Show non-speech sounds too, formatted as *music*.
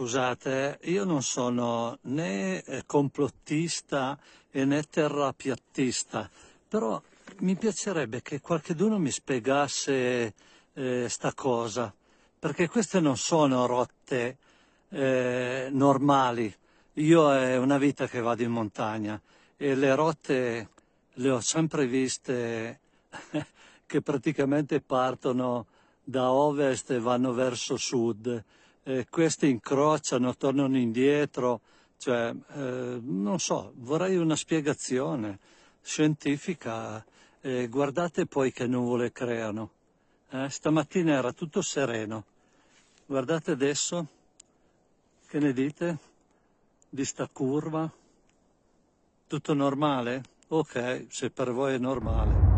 scusate, io non sono né eh, complottista né terrapiattista, però mi piacerebbe che qualcuno mi spiegasse eh, sta cosa, perché queste non sono rotte eh, normali. Io è una vita che vado in montagna e le rotte le ho sempre viste *laughs* che praticamente partono da ovest e vanno verso sud. Eh, queste incrociano, tornano indietro, cioè, eh, non so, vorrei una spiegazione scientifica. Eh, guardate poi che nuvole creano. Eh, stamattina era tutto sereno. Guardate adesso, che ne dite di sta curva? Tutto normale? Ok, se per voi è normale.